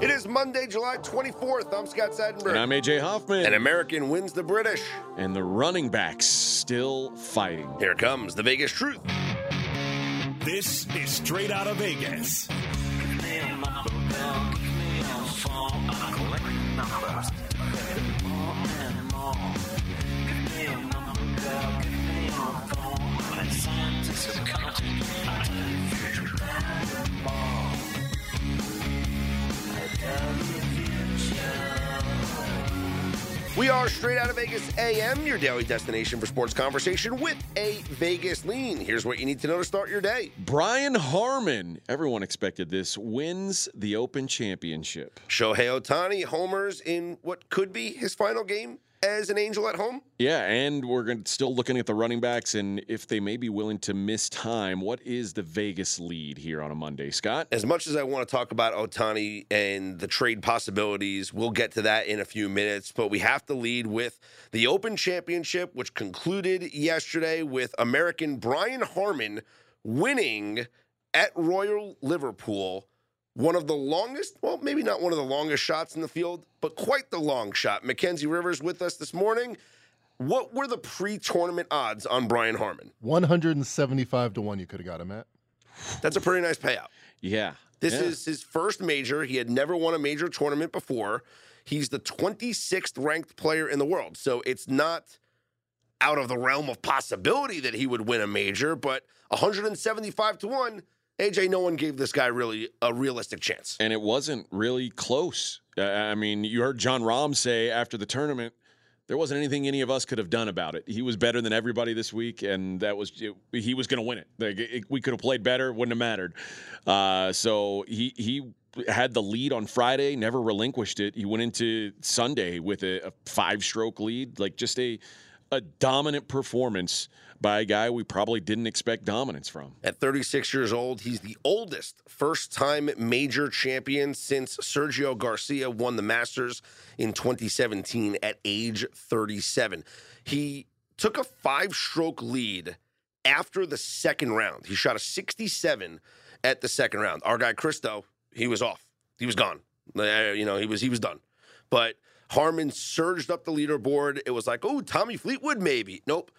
It is Monday, July 24th. I'm Scott Seidenberg. And I'm AJ Hoffman. An American wins the British. And the running backs still fighting. Here comes the Vegas truth. This is straight out of Vegas. We are straight out of Vegas AM, your daily destination for sports conversation with a Vegas lean. Here's what you need to know to start your day. Brian Harman, everyone expected this, wins the Open Championship. Shohei Ohtani homers in what could be his final game as an angel at home. Yeah, and we're still looking at the running backs and if they may be willing to miss time. What is the Vegas lead here on a Monday, Scott? As much as I want to talk about Ohtani and the trade possibilities, we'll get to that in a few minutes. But we have to lead with the Open Championship, which concluded yesterday with American Brian Harman winning at Royal Liverpool one of the longest, well, maybe not one of the longest shots in the field, but quite the long shot. Mackenzie Rivers with us this morning. What were the pre-tournament odds on Brian Harman? 175 to 1 you could have got him at. That's a pretty nice payout. Yeah. This yeah. is his first major. He had never won a major tournament before. He's the 26th ranked player in the world. So it's not out of the realm of possibility that he would win a major, but 175 to 1 AJ, no one gave this guy really a realistic chance. And it wasn't really close. I mean, you heard Jon Rahm say after the tournament, there wasn't anything any of us could have done about it. He was better than everybody this week, and that was it, he was going to win it. Like, it, We could have played better, wouldn't have mattered. Uh, so he he had the lead on Friday, never relinquished it. He went into Sunday with a, a five stroke lead, like just a a dominant performance by a guy we probably didn't expect dominance from. At 36 years old, he's the oldest first time major champion since Sergio Garcia won the Masters in 2017 at age 37. He took a five stroke lead after the second round. He shot a 67 at the second round. Our guy Christo, he was off. He was gone. Uh, you know, he was he was done. But Harman surged up the leaderboard. It was like, oh, Tommy Fleetwood, maybe. Nope.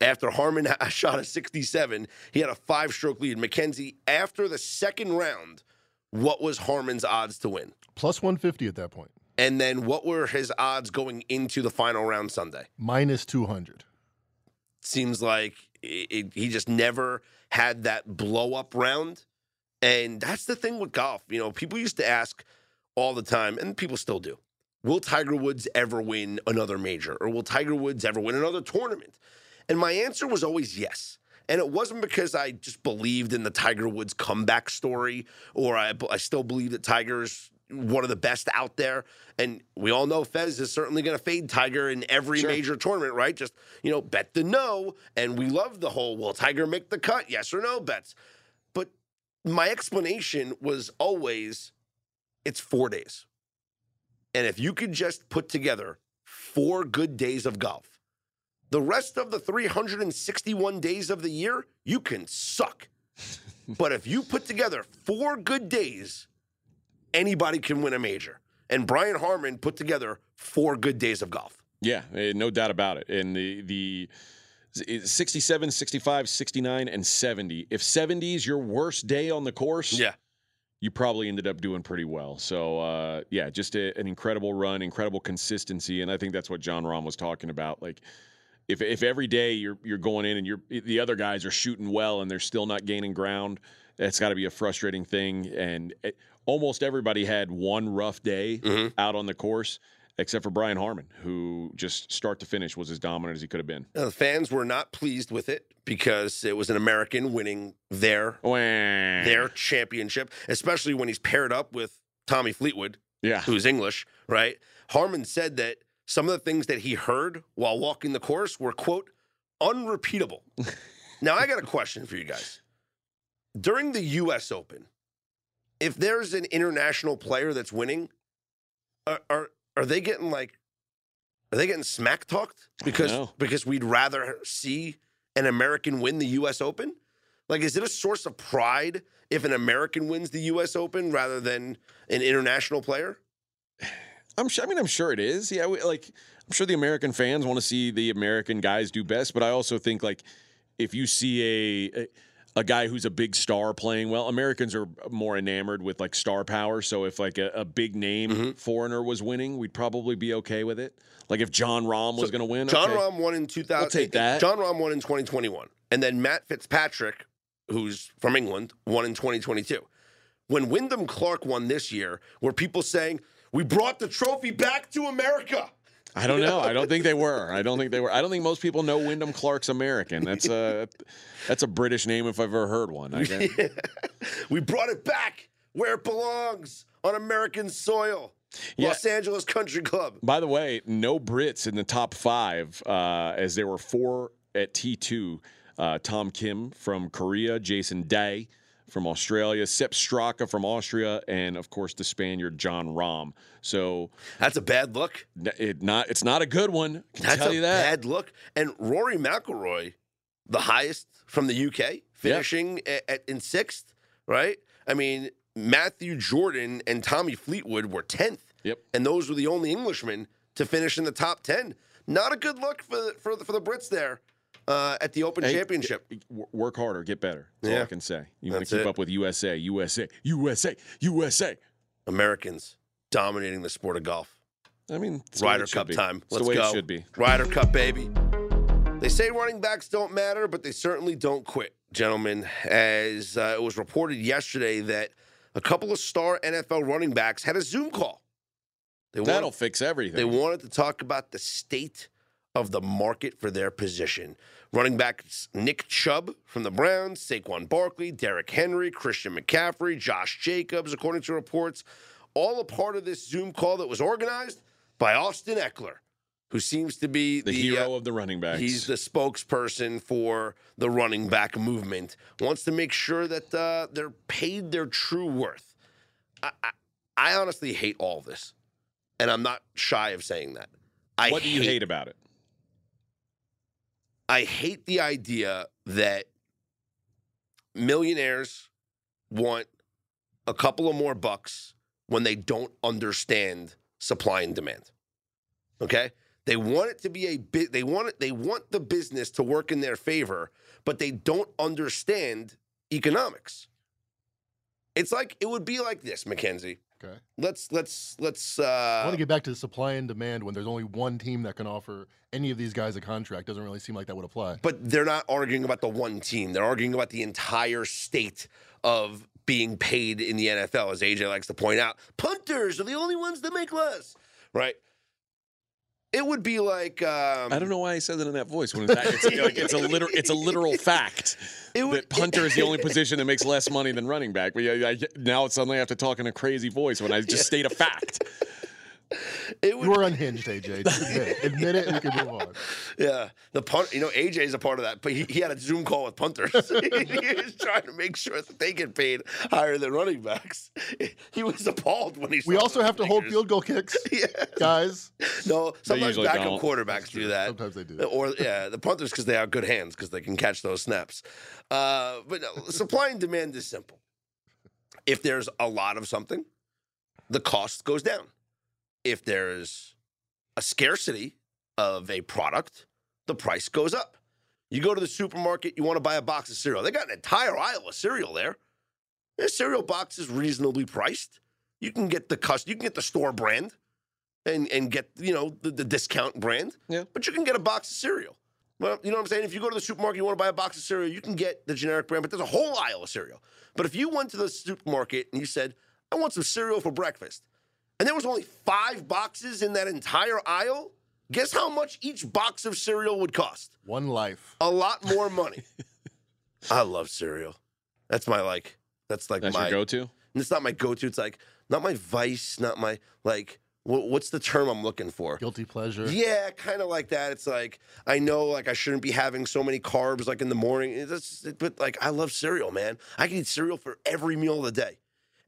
After Harman shot a 67, he had a five stroke lead. Mackenzie, after the second round, what was Harman's odds to win? Plus 150 at that point. And then what were his odds going into the final round Sunday? Minus 200. Seems like it, it, he just never had that blow up round. And that's the thing with golf. You know, people used to ask all the time, and people still do will Tiger Woods ever win another major? Or will Tiger Woods ever win another tournament? And my answer was always yes. And it wasn't because I just believed in the Tiger Woods comeback story or I, I still believe that Tiger's one of the best out there. And we all know Fez is certainly going to fade Tiger in every sure. major tournament, right? Just, you know, bet the no. And we love the whole, will Tiger make the cut? Yes or no bets. But my explanation was always it's four days. And if you could just put together four good days of golf, the rest of the 361 days of the year, you can suck. but if you put together four good days, anybody can win a major. And Brian Harman put together four good days of golf. Yeah, eh, no doubt about it. And the the 67, 65, 69 and 70. If 70 is your worst day on the course, yeah you probably ended up doing pretty well. So uh, yeah, just a, an incredible run, incredible consistency, and I think that's what Jon Rahm was talking about. Like if if every day you're you're going in and you're the other guys are shooting well and they're still not gaining ground, that's got to be a frustrating thing. And it, almost everybody had one rough day mm-hmm. out on the course except for Brian Harman, who just start to finish was as dominant as he could have been. The fans were not pleased with it because it was an American winning their Wah. their championship, especially when he's paired up with Tommy Fleetwood, yeah. who's English, right? Harman said that some of the things that he heard while walking the course were quote unrepeatable. now I got a question for you guys. During the US Open, if there's an international player that's winning, are, are are they getting like are they getting smack talked because because we'd rather see an American win the U.S. Open? Like, is it a source of pride if an American wins the U.S. Open rather than an international player? I'm sure. I mean, I'm sure it is. Yeah, we, like I'm sure the American fans want to see the American guys do best, but I also think like if you see a, a a guy who's a big star playing well, Americans are more enamored with like star power. So if like a, a big name Mm-hmm. foreigner was winning, we'd probably be okay with it. Like if Jon Rahm was going to win, Jon okay. Rahm won in 2000. I'll take that. Jon Rahm won in 2021. And then Matt Fitzpatrick, who's from England, won in 2022. When Wyndham Clark won this year, were people saying, we brought the trophy back to America? I don't know. I don't think they were. I don't think they were. I don't think most people know Wyndham Clark's American. That's a that's a British name if I've ever heard one. I guess. We brought it back where it belongs on American soil. Yeah. Los Angeles Country Club. By the way, no Brits in the top five, uh, as there were four at T2. Uh, Tom Kim from Korea, Jason Day from Australia, Sepp Straka from Austria, and of course the Spaniard Jon Rahm. So That's a bad look. it not it's not a good one. I can That's tell a you that. bad look. And Rory McIlroy, the highest from the UK, finishing at, at- in sixth, right? I mean, Matthew Jordan and Tommy Fleetwood were tenth, Yep. and those were the only Englishmen to finish in the top ten. Not a good look for the, for the, for the Brits there uh, at the Open Hey, Championship. Work harder, get better. That's all I can say. You want to keep it. up with USA, USA, USA, USA. Americans dominating the sport of golf. I mean, it's Ryder Cup be. time. It's Let's the way go. it should be. Ryder Cup, baby. They say running backs don't matter, but they certainly don't quit, gentlemen. As uh, it was reported yesterday that a couple of star NFL running backs had a Zoom call. They That'll wanted, fix everything. they wanted to talk about the state of the market for their position. Running backs Nick Chubb from the Browns, Saquon Barkley, Derrick Henry, Christian McCaffrey, Josh Jacobs, according to reports, all a part of this Zoom call that was organized by Austin Ekeler, who seems to be the, the, hero uh, of the running backs. He's the spokesperson for the running back movement. Wants to make sure that uh, they're paid their true worth. I, I, I honestly hate all this, and I'm not shy of saying that. I what do you hate about it? I hate the idea that millionaires want a couple of more bucks when they don't understand supply and demand. Okay? They want it to be a bit they want it they want the business to work in their favor, but they don't understand economics. It's like it would be like this, Mackenzie. Okay. Let's let's let's uh I want to get back to the supply and demand when there's only one team that can offer any of these guys a contract. Doesn't really seem like that would apply. But they're not arguing about the one team. They're arguing about the entire state of being paid in the NFL, as AJ likes to point out. Punters are the only ones that make less, right? It would be like um, I don't know why he said it in that voice when it's, it's, like, it's a literal it's a literal fact It would- that punter is the only position that makes less money than running back. But yeah, I, now suddenly I have to talk in a crazy voice when I just state a fact. It would You were unhinged, AJ. Just admit it. Admit it, and we can move on. Yeah, the punt. You know, AJ is a part of that, but he, he had a Zoom call with punters. he was trying to make sure that they get paid higher than running backs. He was appalled when he. We also have to hold field goal kicks, Yeah. guys. No, sometimes usually backup don't. quarterbacks do that. Sometimes they do. Or yeah, the punters because they have good hands because they can catch those snaps. Uh, but no, supply and demand is simple. If there's a lot of something, the cost goes down. If there's a scarcity of a product, the price goes up. You go to the supermarket, you want to buy a box of cereal. They got an entire aisle of cereal there. Their cereal box is reasonably priced. You can get the cust- you can get the store brand and and get you know the, the discount brand. Yeah. But you can get a box of cereal. Well, you know what I'm saying? If you go to the supermarket, you want to buy a box of cereal, you can get the generic brand, but there's a whole aisle of cereal. But if you went to the supermarket and you said, I want some cereal for breakfast, and there was only five boxes in that entire aisle, guess how much each box of cereal would cost? One life. A lot more money. I love cereal. That's my like. That's like That's my go-to. and it's not my go-to. It's like not my vice, not my like. What, what's the term I'm looking for? Guilty pleasure. Yeah, kind of like that. It's like I know, like I shouldn't be having so many carbs, like in the morning. It's just- but like I love cereal, man. I can eat cereal for every meal of the day,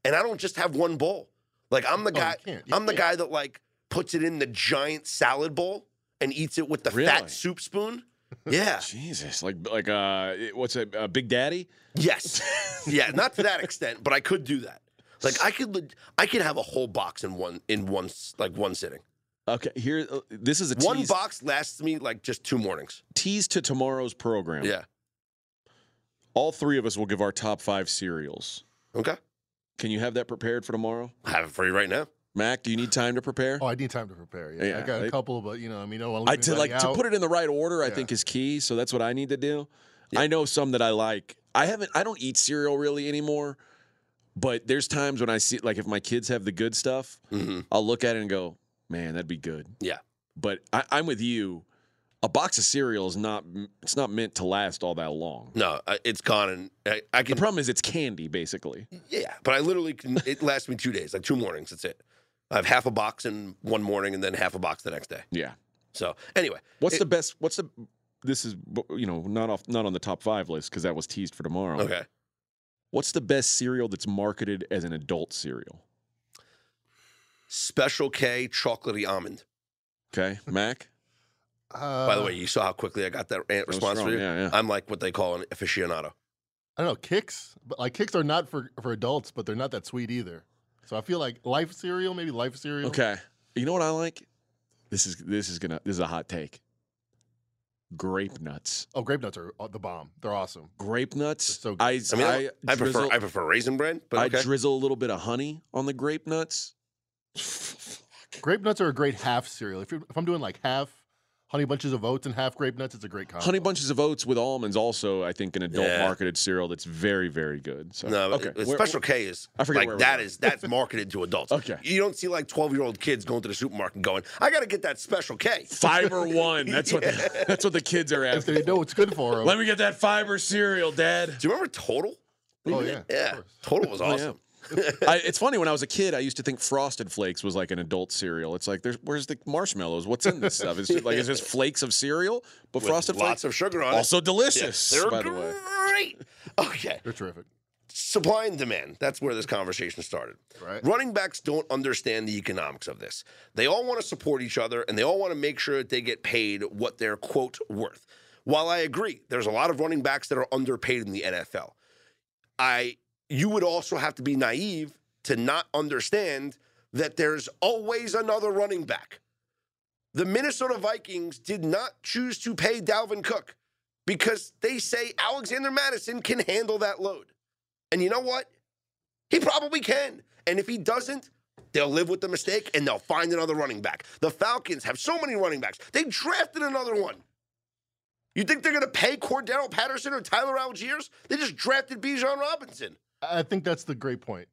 and I don't just have one bowl. Like I'm the Oh, guy. can't. I'm the guy that like puts it in the giant salad bowl and eats it with the Really? fat soup spoon. Yeah. Jesus, like like uh, what's a Uh, Big Daddy? Yes. yeah, not to that extent, but I could do that. Like I could, I could have a whole box in one in one s- like one sitting. Okay, here. Uh, this is a One box lasts me like just two mornings. tease to tomorrow's program. Yeah. All three of us will give our top five cereals. Okay. Can you have that prepared for tomorrow? I have it for you right now. Mac, do you need time to prepare? Oh, I need time to prepare. Yeah, Yeah, I got a I- couple, but you know, I mean, I don't want to I to like anybody to put it in the right order. I Yeah. think is key. So that's what I need to do. Yeah. I know some that I like. I haven't. I don't eat cereal really anymore. But there's times when I see like if my kids have the good stuff, hmm I'll look at it and go, "Man, that'd be good." Yeah. But I, I'm with you. A box of cereal is not. It's not meant to last all that long. No, uh, it's gone, and I, I The problem is it's candy, basically. Yeah, but I literally can. It lasts me two days, like two mornings. That's it. I have half a box in one morning, and then half a box the next day. Yeah. So anyway, What's It- the best? What's the? This is you know not off not on the top five list because that was teased for tomorrow. okay. What's the best cereal that's marketed as an adult cereal? Special K chocolatey almond. Okay, Mac. Uh, By the way, you saw how quickly I got that response strong, for you. yeah, yeah. I'm like what they call an aficionado. I don't know Kix, but like Kix are not for for adults, but they're not that sweet either. So I feel like life cereal, maybe life cereal. Okay. You know what I like? This is this is gonna this is a hot take. Grape nuts. Oh, grape nuts are uh, the bomb. They're awesome. Grape nuts. so good. I I mean, I, I, I prefer I prefer raisin bread, but I drizzle a little bit of honey on the grape nuts. Grape nuts are a great half cereal. If, you're, if I'm doing like half honey bunches of oats and half grape nuts, it's a great combo. Honey bunches of oats with almonds also I think an adult Yeah. marketed cereal that's very very good. So no, okay. okay. Where- Special K is I forget like where we're that going. is that's marketed to adults. Okay. you don't see like 12 year old kids going to the supermarket going, "I got to get that Special K." Fiber one. That's what the, that's what the kids are if asking. they know it's good for them. Let me get that fiber cereal, Dad. Do you remember Total? oh yeah, Yeah. Total was Oh, yeah. Awesome. I, it's funny when I was a kid, I used to think Frosted Flakes was like an adult cereal. It's like, there's where's the marshmallows? What's in this stuff? It's just like it's just flakes of cereal, but With Frosted lots Flakes of sugar on it. also it. delicious. Yeah, they're by the way, great. Okay, They're terrific. supply and demand. That's where this conversation started. Right. Running backs don't understand the economics of this. They all want to support each other and they all want to make sure that they get paid what they're, quote, worth. While I agree, there's a lot of running backs that are underpaid in the NFL. I you would also have to be naive to not understand that there's always another running back. The Minnesota Vikings did not choose to pay Dalvin Cook because they say Alexander Mattison can handle that load. And you know what? He probably can. And if he doesn't, they'll live with the mistake and they'll find another running back. The Falcons have so many running backs. They drafted another one. You think they're going to pay Cordarrelle Patterson or Tyler Allgeier? They just drafted Bijan Robinson. I think that's the great point.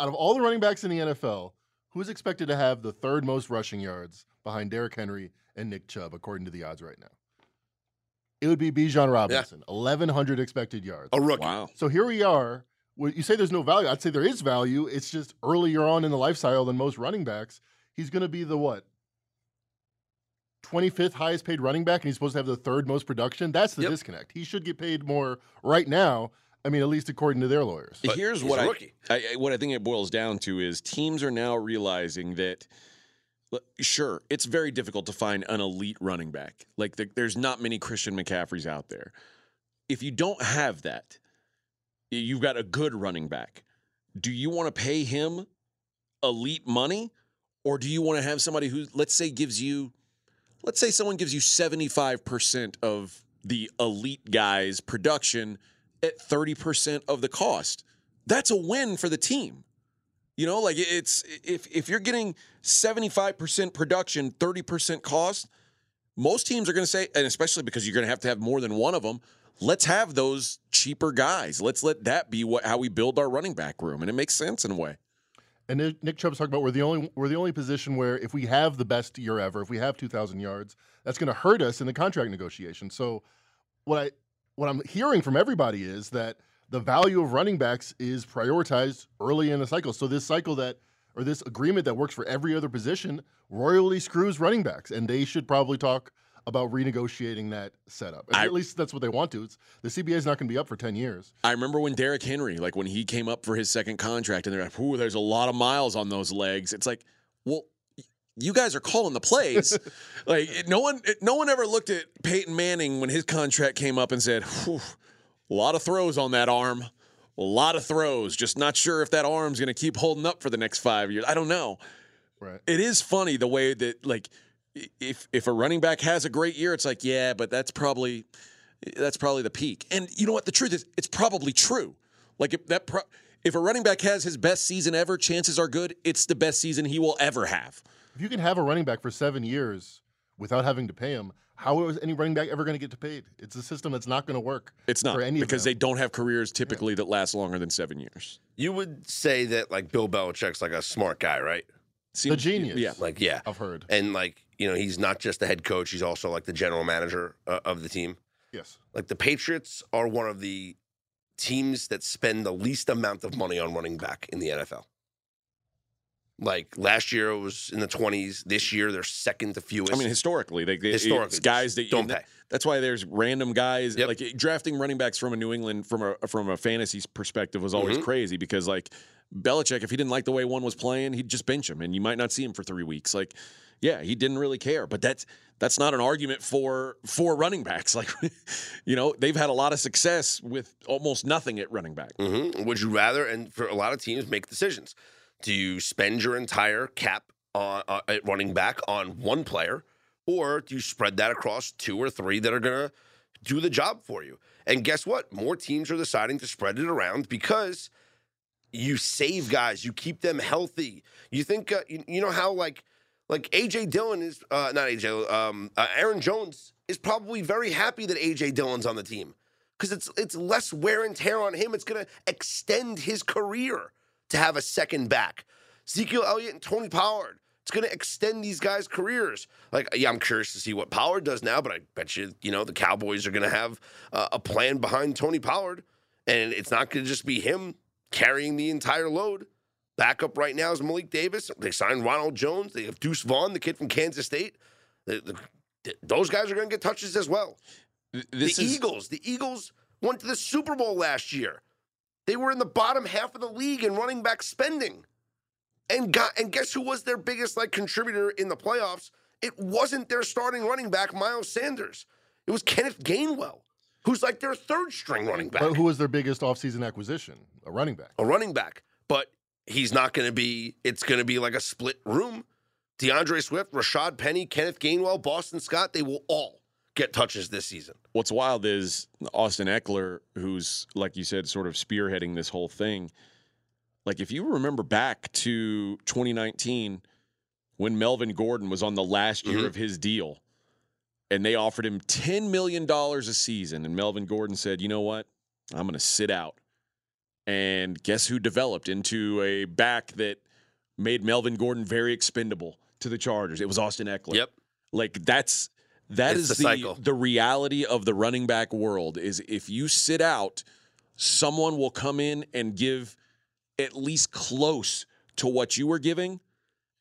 Out of all the running backs in the NFL, who's expected to have the third most rushing yards behind Derrick Henry and Nick Chubb, according to the odds right now? It would be Bijan Robinson, 1,100 expected yards. A rookie. wow. So here we are. You say there's no value. I'd say there is value. It's just earlier on in the lifestyle than most running backs. He's going to be the what? 25th highest paid running back, and he's supposed to have the third most production. That's the Yep. disconnect. He should get paid more right now. I mean, at least according to their lawyers. But Here's what a I, rookie. I I- what I think it boils down to is teams are now realizing that. Sure, it's very difficult to find an elite running back. Like the, there's not many Christian McCaffreys out there. If you don't have that, you've got a good running back. Do you want to pay him elite money, or do you want to have somebody who, let's say, gives you, let's say, someone gives you seventy five percent of the elite guy's production at 30% of the cost. That's a win for the team. You know, like it's if if you're getting 75% production, 30% cost, most teams are going to say and especially because you're going to have to have more than one of them, let's have those cheaper guys. Let's let that be what how we build our running back room and it makes sense in a way. And Nick Chubb's talking about we're the only we're the only position where if we have the best year ever, if we have 2,000 yards, that's going to hurt us in the contract negotiation. So what I what I'm hearing from everybody is that the value of running backs is prioritized early in the cycle. So this cycle that or this agreement that works for every other position royally screws running backs, and they should probably talk about renegotiating that setup. I- At least that's what they want to. It's, the CBA is not going to be up for 10 years. I remember when Derrick Henry, like when he came up for his second contract, and they're like, "Ooh, there's a lot of miles on those legs." It's like, well, you guys are calling the plays. like it- no one, it- no one ever looked at Peyton Manning when his contract came up and said, "A lot of throws on that arm, a lot of throws. Just not sure if that arm's going to keep holding up for the next five years. I don't know." Right. It is funny the way that like if if a running back has a great year, it's like yeah, but that's probably that's probably the peak. And you know what? The truth is, it's probably true. Like if that pro- if a running back has his best season ever, chances are good it's the best season he will ever have. If you can have a running back for seven years without having to pay him, how is any running back ever going to get to paid? It's a system that's not going to work. It's not for any because of they don't have careers typically that last longer than seven years. You would say that like Bill Belichick's like a smart guy, right? Seems- genius. Yeah. Like yeah, I've heard. and like you know he's not just the head coach; he's also like the general manager uh, of the team. Yes. Like the Patriots are one of the teams that spend the least amount of money on running back in the NFL. Like last year it was in the twenties. This year they're second to fewest. I mean, historically, they, they Historically, guys that don't you, pay. That's why there's random guys Yep. like drafting running backs from a New England from a from a fantasy perspective was always Mhm. crazy because like Belichick, if he didn't like the way one was playing, he'd just bench him, and you might not see him for three weeks. Like, yeah, he didn't really care, but that's that's not an argument for for running backs. Like, you know, they've had a lot of success with almost nothing at running back. hmm Would you rather, and for a lot of teams, make decisions? Do you spend your entire cap on, uh, at running back on one player, or do you spread that across two or three that are going to do the job for you? And guess what? More teams are deciding to spread it around because you save guys, you keep them healthy. You think, uh, you, you know how like like AJ Dillon is uh, not AJ, um, uh, Aaron Jones is probably very happy that AJ Dillon's on the team because it's it's less wear and tear on him. It's going to extend his career to have a second back. Ezekiel Elliott and Tony Pollard. It's going to extend these guys' careers. Like, yeah, I'm curious to see what Pollard does now, but I bet you, you know, the Cowboys are going to have uh, a plan behind Tony Pollard, and it's not going to just be him carrying the entire load. Backup right now is Malik Davis. They signed Ronald Jones. They have Deuce Vaughn, the kid from Kansas State. The- the- those guys are going to get touches as well This the is Eagles. The Eagles went to the Super Bowl last year. They were in the bottom half of the league in running back spending. And got and guess who was their biggest like contributor in the playoffs? It wasn't their starting running back, Miles Sanders. It was Kenneth Gainwell, who's like their third string running back. But who was their biggest offseason acquisition? A running back. a running back. But he's not going to be, it's going to be like a split room. D'Andre Swift, Rashad Penny, Kenneth Gainwell, Boston Scott, they will all get touches this season. what's wild is Austin Ekeler, who's like you said, sort of spearheading this whole thing. Like if you remember back to 2019, when Melvin Gordon was on the last year Mhm. of his deal, and they offered him 10 million dollars a season, and Melvin Gordon said, "You know what? I'm going to sit out." And guess who developed into a back that made Melvin Gordon very expendable to the Chargers? It was Austin Ekeler. Yep. Like that's that It's is the cycle. the reality of the running back world is if you sit out, someone will come in and give at least close to what you were giving.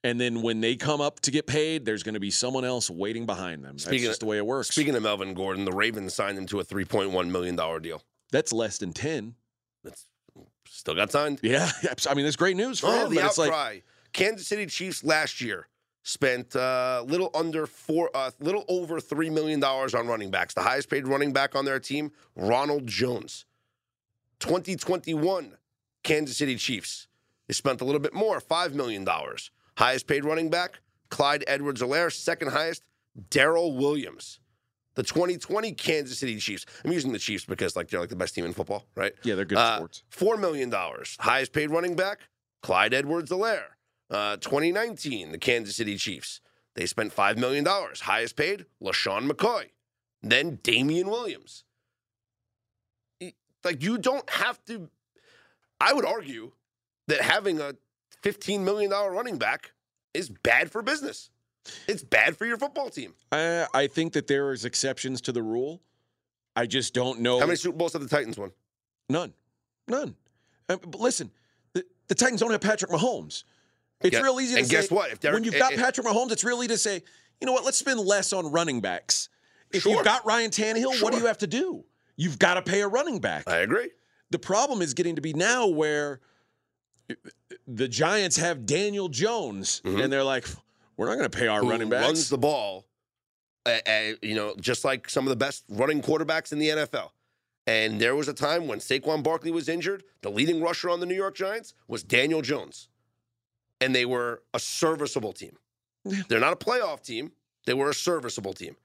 And then when they come up to get paid, there's going to be someone else waiting behind them. Speaking That's of- just the way it works. Speaking of Melvin Gordon, the Ravens signed him to a $3.1 million deal. That's less than 10. That's still got signed. Yeah. I mean, that's great news for Oh, him. the it's like, outcry. Kansas City Chiefs last year spent a uh, little under four, uh, little over $3 million on running backs. The highest paid running back on their team, Ronald Jones. 2021, Kansas City Chiefs. They spent a little bit more, $5 million. Highest paid running back, Clyde Edwards-Helaire. Second highest, Darrel Williams. The 2020 Kansas City Chiefs. I'm using the Chiefs because like they're like the best team in football, right? yeah, they're good Uh, sports. Four million dollars. Highest paid running back, Clyde Edwards-Helaire. Uh, 2019, the Kansas City Chiefs. They spent five million dollars. Highest paid, LeSean McCoy. Then Damien Williams. Like you don't have to. I would argue that having a 15 million dollar running back is bad for business. It's bad for your football team. I, I think that there is exceptions to the rule. I just don't know. How many Super Bowls have the Titans won? None. None. Uh, but listen, the, the Titans don't have Patrick Mahomes. It's Yeah, real easy to and say. guess what? If when you've got if- Patrick Mahomes, it's really to say, you know what? Let's spend less on running backs. If Sure. you've got Ryan Tannehill, what do you have to do? You've got to pay a running back. I agree. The problem is getting to be now where the Giants have Daniel Jones, Mhm. and they're like, We're not going to pay our who running backs. runs the ball, uh, uh, you know, just like some of the best running quarterbacks in the NFL. And there was a time when Saquon Barkley was injured. The leading rusher on the New York Giants was Daniel Jones, and they were a serviceable team. They're not a playoff team. They were a serviceable team.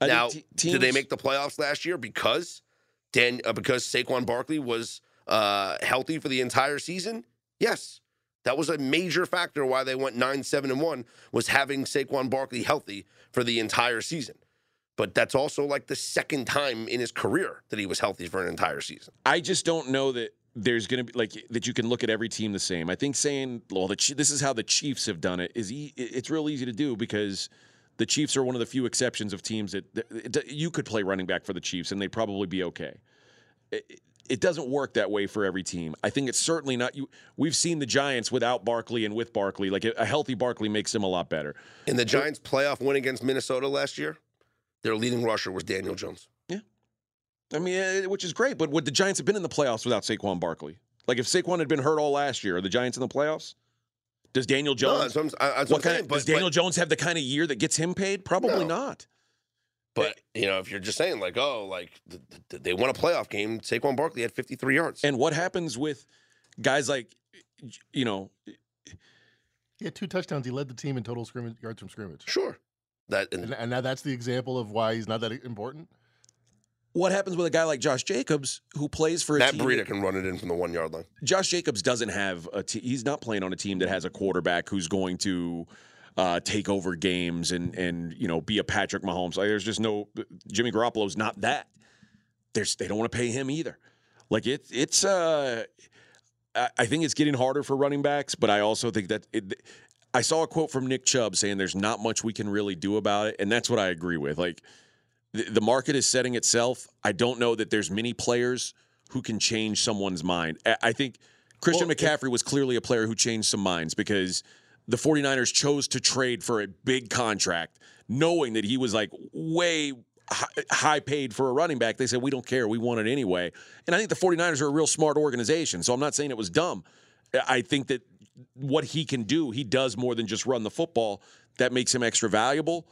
I now, te- did they make the playoffs last year because Dan uh, because Saquon Barkley was uh, healthy for the entire season? Yes. That was a major factor why they went 9 7 and 1 was having Saquon Barkley healthy for the entire season. But that's also like the second time in his career that he was healthy for an entire season. I just don't know that there's going to be like that you can look at every team the same. I think saying, well, the, this is how the Chiefs have done it is e- it's real easy to do because the Chiefs are one of the few exceptions of teams that, that- you could play running back for the Chiefs and they'd probably be okay. It, it doesn't work that way for every team. I think it's certainly not you. We've seen the Giants without Barkley and with Barkley. Like a, a healthy Barkley makes them a lot better. In the Giants' playoff win against Minnesota last year, their leading rusher was Daniel Jones. I mean, eh, which is great. But would the Giants have been in the playoffs without Saquon Barkley? Like if Saquon had been hurt all last year, are the Giants in the playoffs? Does Daniel No, Jones? that's what I'm, that's what what kind saying. of, But, does Daniel but, Jones have the kind of year that gets him paid? Probably No. not. but, you know, if you're just saying like, oh, like th- th- they won a playoff game, Saquon Barkley had 53 yards. And what happens with guys like, you know, He had two touchdowns. He led the team in total scrimmage yards from scrimmage. sure, that and And, and now that's the example of why he's not that important. What happens with a guy like Josh Jacobs who plays for a Matt team? Breida can run it in from the one yard line. Josh Jacobs doesn't have a te- he's not playing on a team that has a quarterback who's going to uh, take over games and and you know be a Patrick Mahomes. Like there's just no Jimmy Garoppolo's not that. There's they don't want to pay him either. Like it it's uh I I think it's getting harder for running backs, but I also think that it, I saw a quote from Nick Chubb saying there's not much we can really do about it, and that's what I agree with. Like the, market is setting itself. I don't know that there's many players who can change someone's mind. I- think Christian Well, if- McCaffrey was clearly a player who changed some minds because the 49ers chose to trade for a big contract, knowing that he was like way high paid for a running back. They said, We don't care. We want it anyway. And I think the 49ers are a real smart organization. So I'm not saying it was dumb. I think that what he can do, he does more than just run the football. That makes him extra valuable.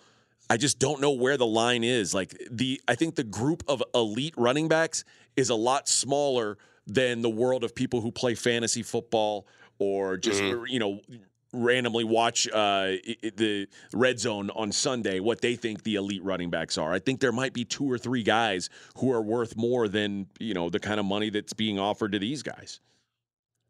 I just don't know where the line is. Like the I think the group of elite running backs is a lot smaller than the world of people who play fantasy football or just you know randomly watch uh, the red zone on Sunday what they think the elite running backs are. I think there might be two or three guys who are worth more than, you know, the kind of money that's being offered to these guys.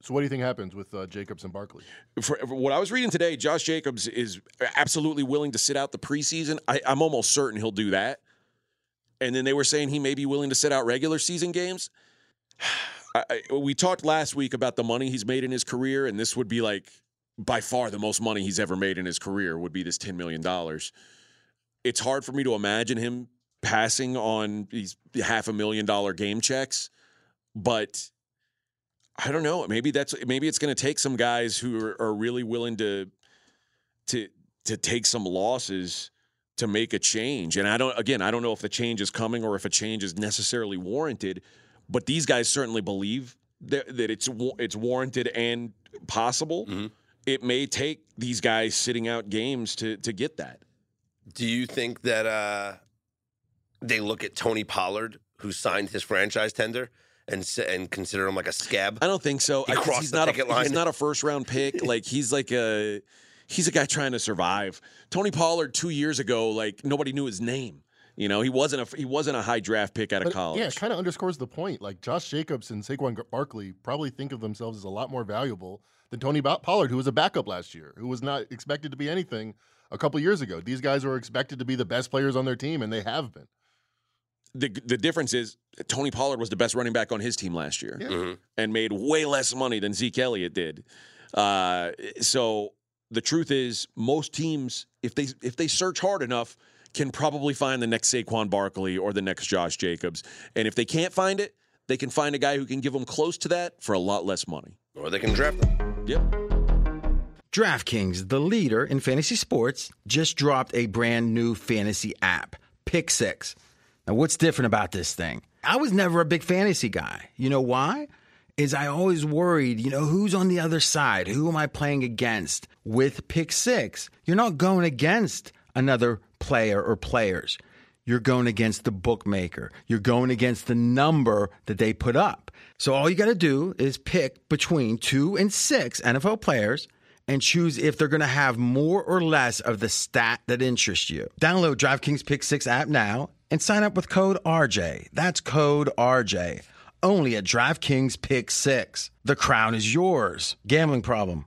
So what do you think happens with uh, Jacobs and Barkley? for, for what I was reading today, Josh Jacobs is absolutely willing to sit out the preseason. I, I'm almost certain he'll do that. And then they were saying he may be willing to sit out regular season games. I, we talked last week about the money he's made in his career, and this would be like by far the most money he's ever made in his career would be this $10 million. It's hard for me to imagine him passing on these half a million dollar game checks, but I don't know. Maybe that's maybe it's going to take some guys who are, are really willing to to to take some losses to make a change. And I don't again, I don't know if the change is coming or if a change is necessarily warranted, but these guys certainly believe that, that it's it's warranted and possible. Mhm. It may take these guys sitting out games to to get that. Do you think that uh, they look at Tony Pollard, who signed his franchise tender, and and consider him like a scab? I don't think so. He I- crossed he's the not a picket he's not a first round pick. like he's like a he's a guy trying to survive. Tony Pollard two years ago, like nobody knew his name. You know, he wasn't a he wasn't a high draft pick out of But, college. Yeah, it kind of underscores the point. Like Josh Jacobs and Saquon Barkley probably think of themselves as a lot more valuable than Tony Ba- Pollard, who was a backup last year, who was not expected to be anything a couple years ago. These guys were expected to be the best players on their team, and they have been. The the difference is Tony Pollard was the best running back on his team last year Yeah. Mhm. and made way less money than Zeke Elliott did. Uh, so the truth is, most teams, if they if they search hard enough, can probably find the next Saquon Barkley or the next Josh Jacobs. And if they can't find it, they can find a guy who can give them close to that for a lot less money. Or they can draft them. Yep. DraftKings, the leader in fantasy sports, just dropped a brand new fantasy app, Pick Six. Now, what's different about this thing? I was never a big fantasy guy. You know why? is I always worried, you know, who's on the other side? Who am I playing against? With pick six, you're not going against another player or players. You're going against the bookmaker. You're going against the number that they put up. So all you got to do is pick between two and six NFL players and choose if they're going to have more or less of the stat that interests you. Download DraftKings Pick 6 app now and sign up with code RJ. That's code RJ. Only at DraftKings Pick 6. The crown is yours. Gambling problem?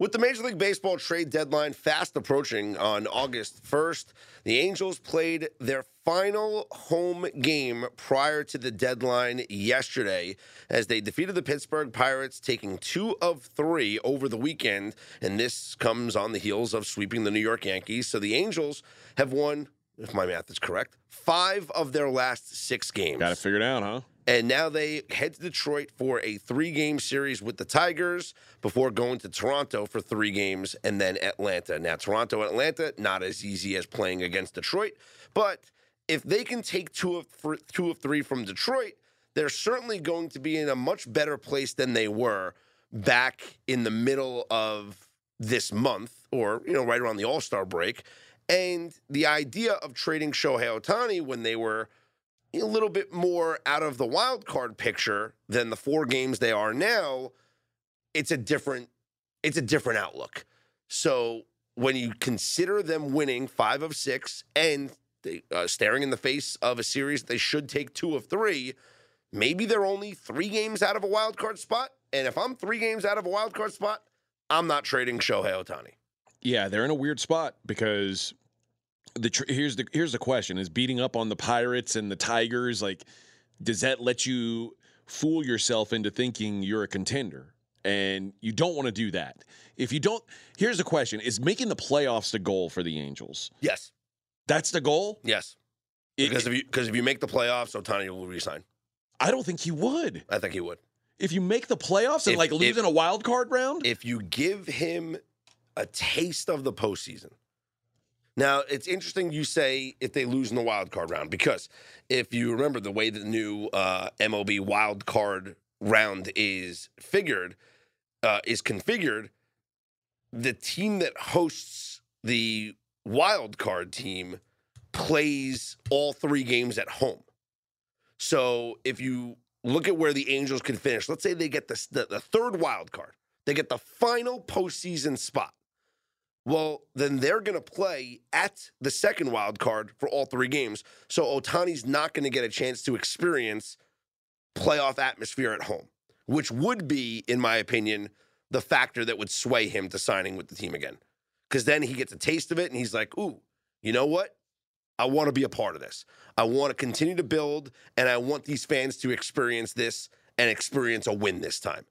With the Major League Baseball trade deadline fast approaching on August 1st, the Angels played their final home game prior to the deadline yesterday as they defeated the Pittsburgh Pirates, taking two of three over the weekend. And this comes on the heels of sweeping the New York Yankees. So the Angels have won, if my math is correct, five of their last six games. Got to figure it out, huh? And now they head to Detroit for a three game series with the Tigers before going to Toronto for three games and then Atlanta. Now, Toronto and Atlanta, not as easy as playing against Detroit, but if they can take two of, two of three from Detroit, they're certainly going to be in a much better place than they were back in the middle of this month or, you know, right around the All Star break. And the idea of trading Shohei Ohtani when they were a little bit more out of the wild card picture than the four games they are now, it's a different it's a different outlook. So when you consider them winning five of six and they, uh, staring in the face of a series they should take two of three, maybe they're only three games out of a wild card spot. And if I'm three games out of a wild card spot, I'm not trading Shohei Ohtani. Yeah, they're in a weird spot because the tr- here's the here's the question: Is beating up on the Pirates and the Tigers like does that let you fool yourself into thinking you're a contender? And you don't want to do that. If you don't, here's the question: Is making the playoffs the goal for the Angels? Yes, that's the goal. Yes, It- because if you because if you make the playoffs, Ohtani will resign. I don't think he would. I think he would. If you make the playoffs and If- like lose if- in a wild card round, if you give him a taste of the postseason. Now, it's interesting you say if they lose in the wild card round, because if you remember the way the new uh, MLB wild card round is figured, uh, is configured, the team that hosts the wild card team plays all three games at home. So if you look at where the Angels could finish, let's say they get the, the, the third wild card, they get the final postseason spot. Well, then they're going to play at the second wild card for all three games. So Ohtani's not going to get a chance to experience playoff atmosphere at home, which would be, in my opinion, the factor that would sway him to signing with the team again. Because then he gets a taste of it and he's like, ooh, you know what? I want to be a part of this. I want to continue to build and I want these fans to experience this and experience a win this time.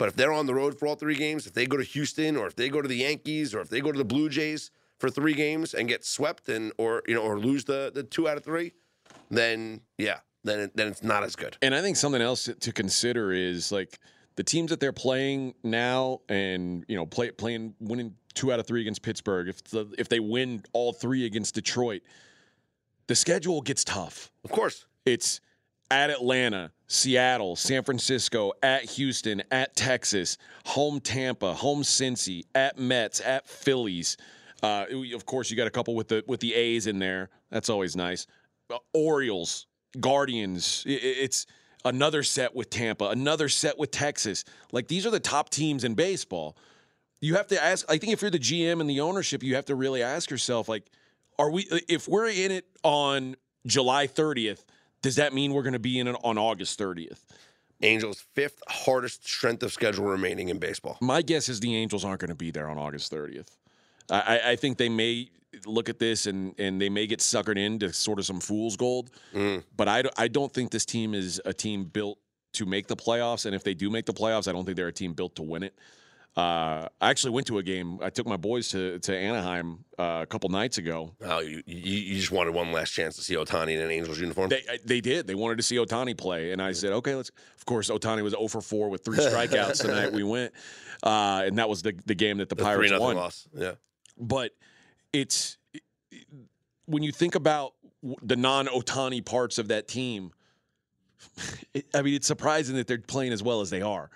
But if they're on the road for all three games, if they go to Houston or if they go to the Yankees or if they go to the Blue Jays for three games and get swept and or you know or lose the the two out of three, then yeah, then it, then it's not as good. And I think something else to consider is like the teams that they're playing now, and you know, play, playing winning two out of three against Pittsburgh. If the, if they win all three against Detroit, the schedule gets tough. Of course, It's at Atlanta, Seattle, San Francisco, at Houston, at Texas, home Tampa, home Cincy, at Mets, at Phillies. Uh, of course, you got a couple with the with the A's in there. That's always nice. Uh, Orioles, Guardians. It's another set with Tampa, another set with Texas. Like these are the top teams in baseball. You have to ask. I think if you're the GM and the ownership, you have to really ask yourself, like, are we? If we're in it on July 30th, does that mean we're going to be in it on August 30th? Angels fifth hardest strength of schedule remaining in baseball. My guess is the Angels aren't going to be there on August 30th. I, I- I think they may look at this and and they may get suckered into sort of some fool's gold. Mm. But I, I don't think this team is a team built to make the playoffs. And if they do make the playoffs, I don't think they're a team built to win it. Uh, I actually went to a game. I took my boys to to Anaheim uh, a couple nights ago. Oh, you, you you just wanted one last chance to see Ohtani in an Angels uniform. They they did. They wanted to see Ohtani play, and I said, okay, let's. Of course, Ohtani was 0 for 4 with three strikeouts the night we went, uh, and that was the the game that the, the Pirates won. loss. Yeah. But it's when you think about the non-Ohtani parts of that team. It, I mean, it's surprising that they're playing as well as they are.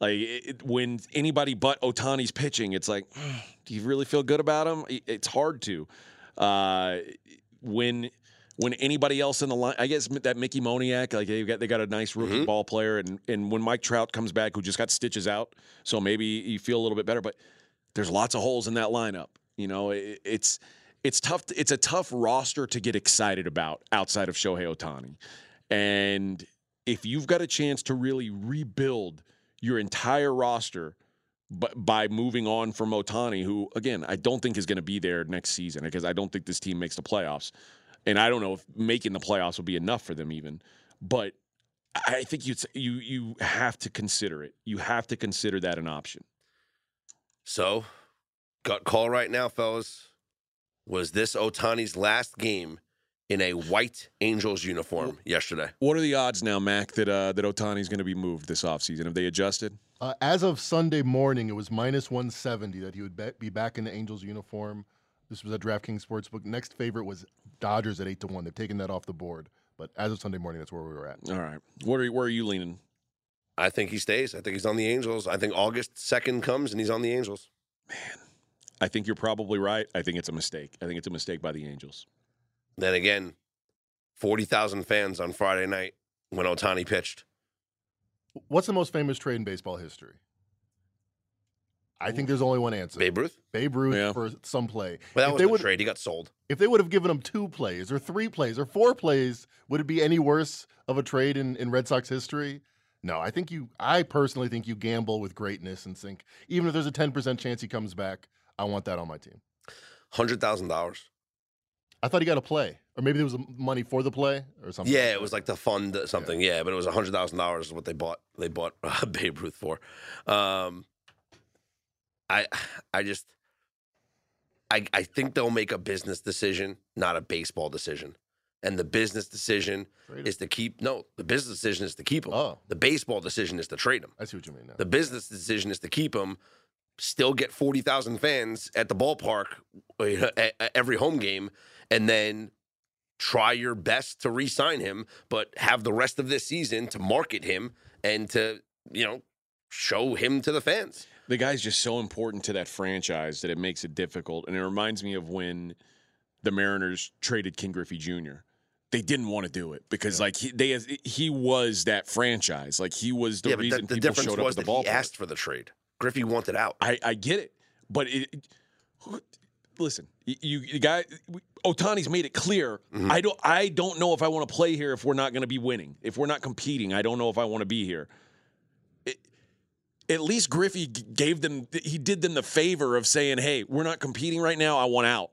Like it, when anybody but Ohtani's pitching, it's like, do you really feel good about him? It's hard to. Uh, when when anybody else in the line, I guess that Mickey Moniak, like they got they got a nice rookie Mhm. ball player, and and when Mike Trout comes back, who just got stitches out, so maybe you feel a little bit better. But there's lots of holes in that lineup. You know, it, it's it's tough. It's a tough roster to get excited about outside of Shohei Ohtani, and if you've got a chance to really rebuild your entire roster but by moving on from Ohtani, who again I don't think is going to be there next season because I don't think this team makes the playoffs, and I don't know if making the playoffs will be enough for them even. But I think you you you have to consider it. You have to consider that an option. So, gut call right now, fellas. Was this Ohtani's last game in a white Angels uniform yesterday? What are the odds now, Mac, that uh, that Ohtani's going to be moved this offseason? Have they adjusted? Uh, as of Sunday morning, it was minus 170 that he would be, be back in the Angels uniform. This was at DraftKings Sportsbook. Next favorite was Dodgers at 8 to 1. They've taken that off the board. But as of Sunday morning, that's where we were at. All right. What are where are you leaning? I think he stays. I think he's on the Angels. I think August 2nd comes and he's on the Angels. Man, I think you're probably right. I think it's a mistake. I think it's a mistake by the Angels. Then again, 40,000 fans on Friday night when Ohtani pitched. What's the most famous trade in baseball history? I think there's only one answer. Babe Ruth? Babe Ruth Yeah. for some play. Well, that If was they a would- trade. He got sold. If they would have given him two plays or three plays or four plays, would it be any worse of a trade in, in Red Sox history? No, I think you, I personally think you gamble with greatness and think, even if there's a 10% chance he comes back, I want that on my team. $100,000. I thought he got a play, or maybe there was money for the play or something. Yeah, it was like to fund something. Yeah, but it was hundred thousand dollars is what they bought. They bought uh, Babe Ruth for. Um, I, I just, I, I think they'll make a business decision, not a baseball decision. And the business decision Trade is him. to keep. No, the business decision is to keep him. Oh, The baseball decision is to trade him. I see what you mean now. The business decision is to keep him. Still get forty thousand fans at the ballpark uh, every home game, and then try your best to re-sign him, but have the rest of this season to market him and to you know show him to the fans. The guy's just so important to that franchise that it makes it difficult. And it reminds me of when the Mariners traded Ken Griffey Jr. They didn't want to do it because, like, he, they he was that franchise. Like, he was the yeah, reason the, the people showed up at the that he asked for the trade. Griffey wanted out. I, I get it, but it, listen, you, you, guy, Ohtani's made it clear. Mhm. I don't, I don't know if I want to play here if we're not going to be winning. If we're not competing, I don't know if I want to be here. It, at least Griffey gave them, he did them the favor of saying, "Hey, we're not competing right now. I want out."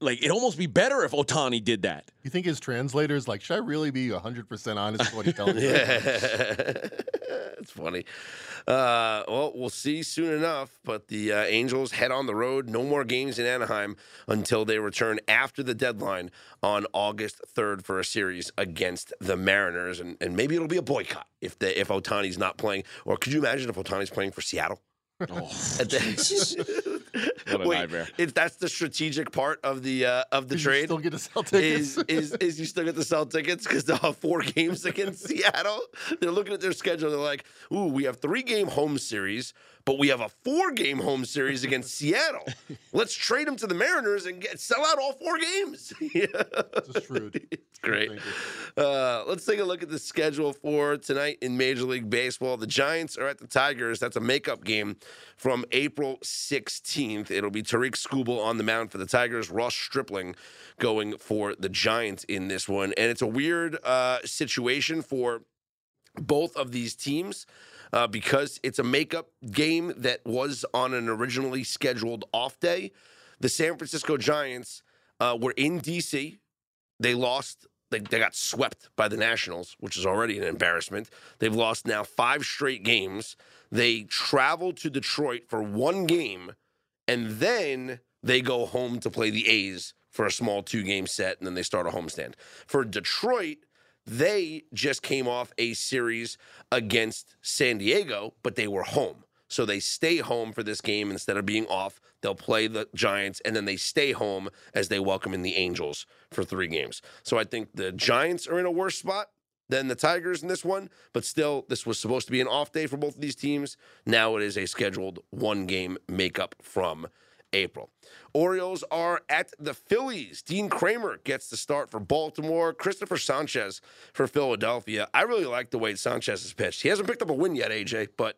Like it'd almost be better if Ohtani did that. you think his translator's like, should I really be 100% honest with what he's telling me? Yeah, it's funny. Uh, well, we'll see soon enough. But the uh, Angels head on the road. No more games in Anaheim until they return after the deadline on August third for a series against the Mariners, and, and maybe it'll be a boycott if the if Ohtani's not playing. Or could you imagine if Ohtani's playing for Seattle? Oh, At the- What a Wait, nightmare. If that's the strategic part of the uh, of the you trade, still get to sell tickets. is is is you still get to sell tickets because they'll have four games against Seattle. They're looking at their schedule. They're like, "Ooh, we have three game home series, but we have a four game home series against Seattle. Let's trade them to the Mariners and get sell out all four games." yeah. It's shrewd. It's great. Uh, let's take a look at the schedule for tonight in Major League Baseball. The Giants are at the Tigers. That's a makeup game from April 16th. It'll be Tarik Skubal on the mound for the Tigers, Ross Stripling going for the Giants in this one. And it's a weird uh, situation for both of these teams uh, because it's a makeup game that was on an originally scheduled off day. The San Francisco Giants uh, were in D.C. They lost they, they got swept by the Nationals, which is already an embarrassment. They've lost now five straight games. They travel to Detroit for one game, and then they go home to play the A's for a small two game set, and then they start a homestand. For Detroit, they just came off a series against San Diego, but they were home. So they stay home for this game instead of being off. They'll play the Giants and then they stay home as they welcome in the Angels for three games. So I think the Giants are in a worse spot than the Tigers in this one, but still, this was supposed to be an off day for both of these teams. Now it is a scheduled one game makeup from April. Orioles are at the Phillies. Dean Kremer gets the start for Baltimore. Cristopher Sanchez for Philadelphia. I really like the way Sanchez has pitched. He hasn't picked up a win yet, AJ, but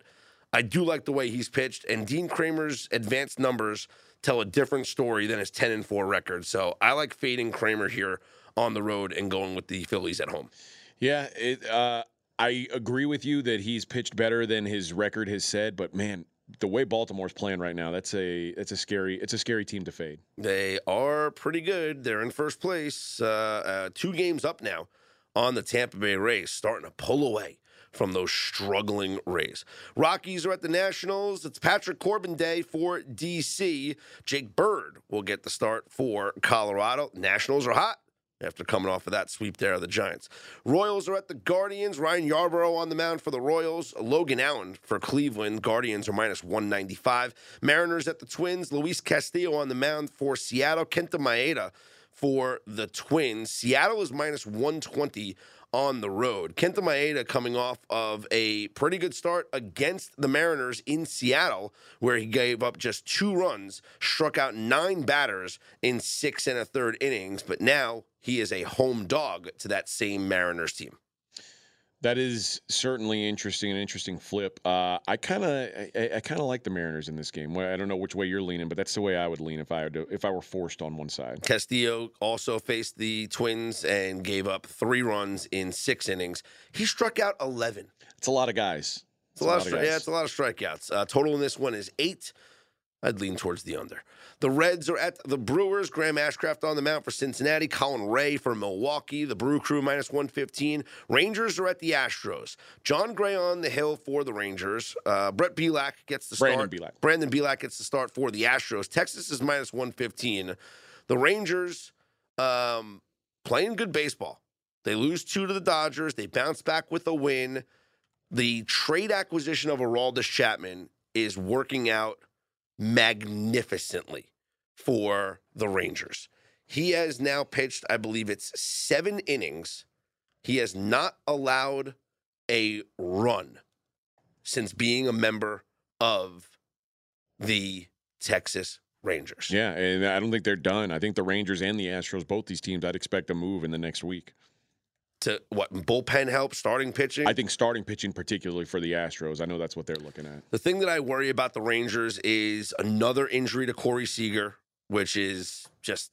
I do like the way he's pitched, and Dean Kremer's advanced numbers tell a different story than his 10 and 4 record. So I like fading Kremer here on the road and going with the Phillies at home. Yeah, it, uh, I agree with you that he's pitched better than his record has said, but man, the way Baltimore's playing right now, that's a that's a scary it's a scary team to fade. They are pretty good. They're in first place, uh, uh, two games up now on the Tampa Bay Rays, starting to pull away from those struggling Rays. Rockies are at the Nationals. It's Patrick Corbin Day for DC. Jake Bird will get the start for Colorado. Nationals are hot after coming off of that sweep there of the Giants. Royals are at the Guardians. Ryan Yarbrough on the mound for the Royals. Logan Allen for Cleveland. Guardians are minus 195. Mariners at the Twins. Luis Castillo on the mound for Seattle. Kenta Maeda for the Twins. Seattle is minus 120 on the road. Kenta Maeda coming off of a pretty good start against the Mariners in Seattle, where he gave up just two runs, struck out nine batters in six and a third innings, but now he is a home dog to that same Mariners team. That is certainly interesting, an interesting flip. Uh, I kind of, I, I kind of like the Mariners in this game. I don't know which way you're leaning, but that's the way I would lean if I to, if I were forced on one side. Castillo also faced the Twins and gave up three runs in six innings. He struck out eleven. It's a lot of guys. It's, it's a, lot, of, yeah, it's a lot of strikeouts. Uh, total in this one is eight. I'd lean towards the under. The Reds are at the Brewers. Graham Ashcraft on the mound for Cincinnati. Colin Rea for Milwaukee. The Brew Crew minus 115. Rangers are at the Astros. Jon Gray on the hill for the Rangers. Uh, Brett Bielak gets the start. Brandon Bielak. Brandon Bielak gets the start for the Astros. Texas is minus 115. The Rangers um, playing good baseball. They lose two to the Dodgers. They bounce back with a win. The trade acquisition of Aroldis Chapman is working out magnificently for the Rangers. He has now pitched, I believe it's seven innings. He has not allowed a run since being a member of the Texas Rangers. Yeah, and I don't think they're done. I think the Rangers and the Astros, both these teams, I'd expect a move in the next week to what bullpen help, starting pitching? I think starting pitching, particularly for the Astros. I know that's what they're looking at. The thing that I worry about the Rangers is another injury to Corey Seager, which is just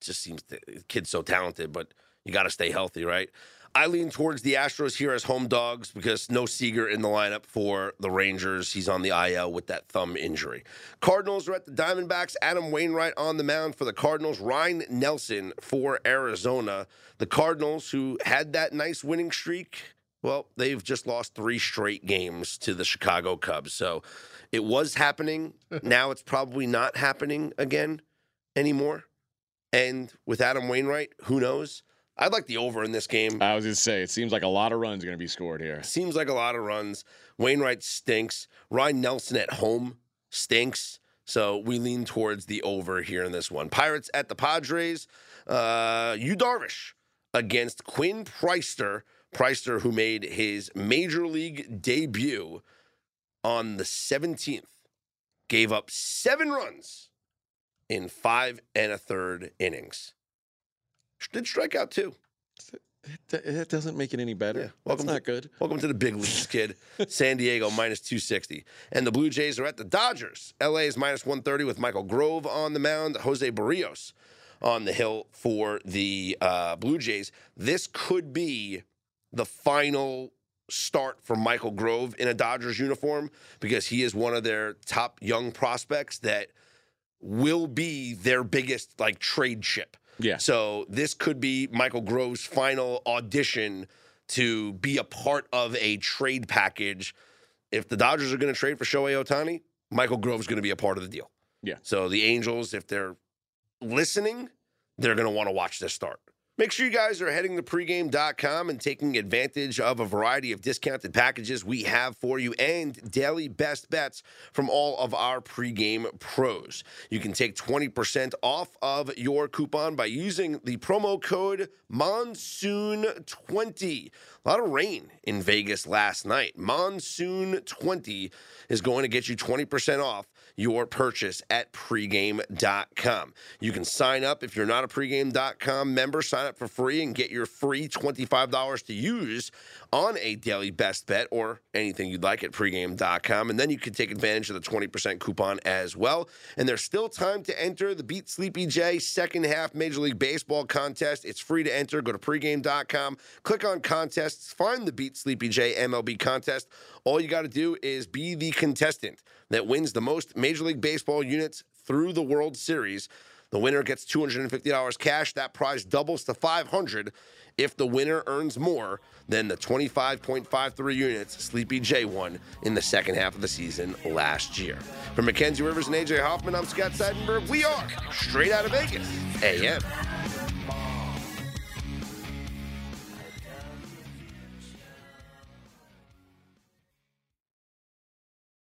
just seems the kid's so talented, but you got to stay healthy, right? I lean towards the Astros here as home dogs because no Seager in the lineup for the Rangers. He's on the IL with that thumb injury. Cardinals are at the Diamondbacks. Adam Wainwright on the mound for the Cardinals. Ryan Nelson for Arizona. The Cardinals, who had that nice winning streak, well, they've just lost three straight games to the Chicago Cubs. So it was happening. now it's probably not happening again anymore. And with Adam Wainwright, who knows? I'd like the over in this game. I was going to say, it seems like a lot of runs are going to be scored here. Seems like a lot of runs. Wainwright stinks. Ryan Nelson at home stinks. So we lean towards the over here in this one. Pirates at the Padres. Uh, Yu Darvish against Quinn Priester. Priester, who made his major league debut on the 17th, gave up seven runs in five and a third innings did strike out too. It doesn't make it any better. Yeah. Welcome That's not to, good. Welcome to the big leagues, kid. San Diego minus 260. And the Blue Jays are at the Dodgers. LA is minus 130 with Michael Grove on the mound, Jose Berrios on the hill for the uh, Blue Jays. This could be the final start for Michael Grove in a Dodgers uniform because he is one of their top young prospects that will be their biggest like trade chip Yeah. So this could be Michael Grove's final audition to be a part of a trade package. If the Dodgers are going to trade for Shohei Ohtani, Michael Grove's going to be a part of the deal. Yeah. So the Angels, if they're listening, they're going to want to watch this start. Make sure you guys are heading to pregame.com and taking advantage of a variety of discounted packages we have for you and daily best bets from all of our pregame pros. You can take 20% off of your coupon by using the promo code Monsoon20. A lot of rain in Vegas last night. Monsoon20 is going to get you 20% off your purchase at pregame.com. You can sign up if you're not a pregame.com member, sign up for free and get your free $25 to use on a daily best bet or anything you'd like at pregame.com. And then you can take advantage of the 20% coupon as well. And there's still time to enter the Beat Sleepy J second half Major League Baseball contest. It's free to enter. Go to pregame.com, click on contests, find the Beat Sleepy J MLB contest. All you got to do is be the contestant that wins the most Major League Baseball units through the World Series. The winner gets $250 cash. That prize doubles to 500 if the winner earns more than the 25.53 units Sleepy J won in the second half of the season last year. For Mackenzie Rivers and AJ Hoffman, I'm Scott Seidenberg. We are straight out of Vegas, AM.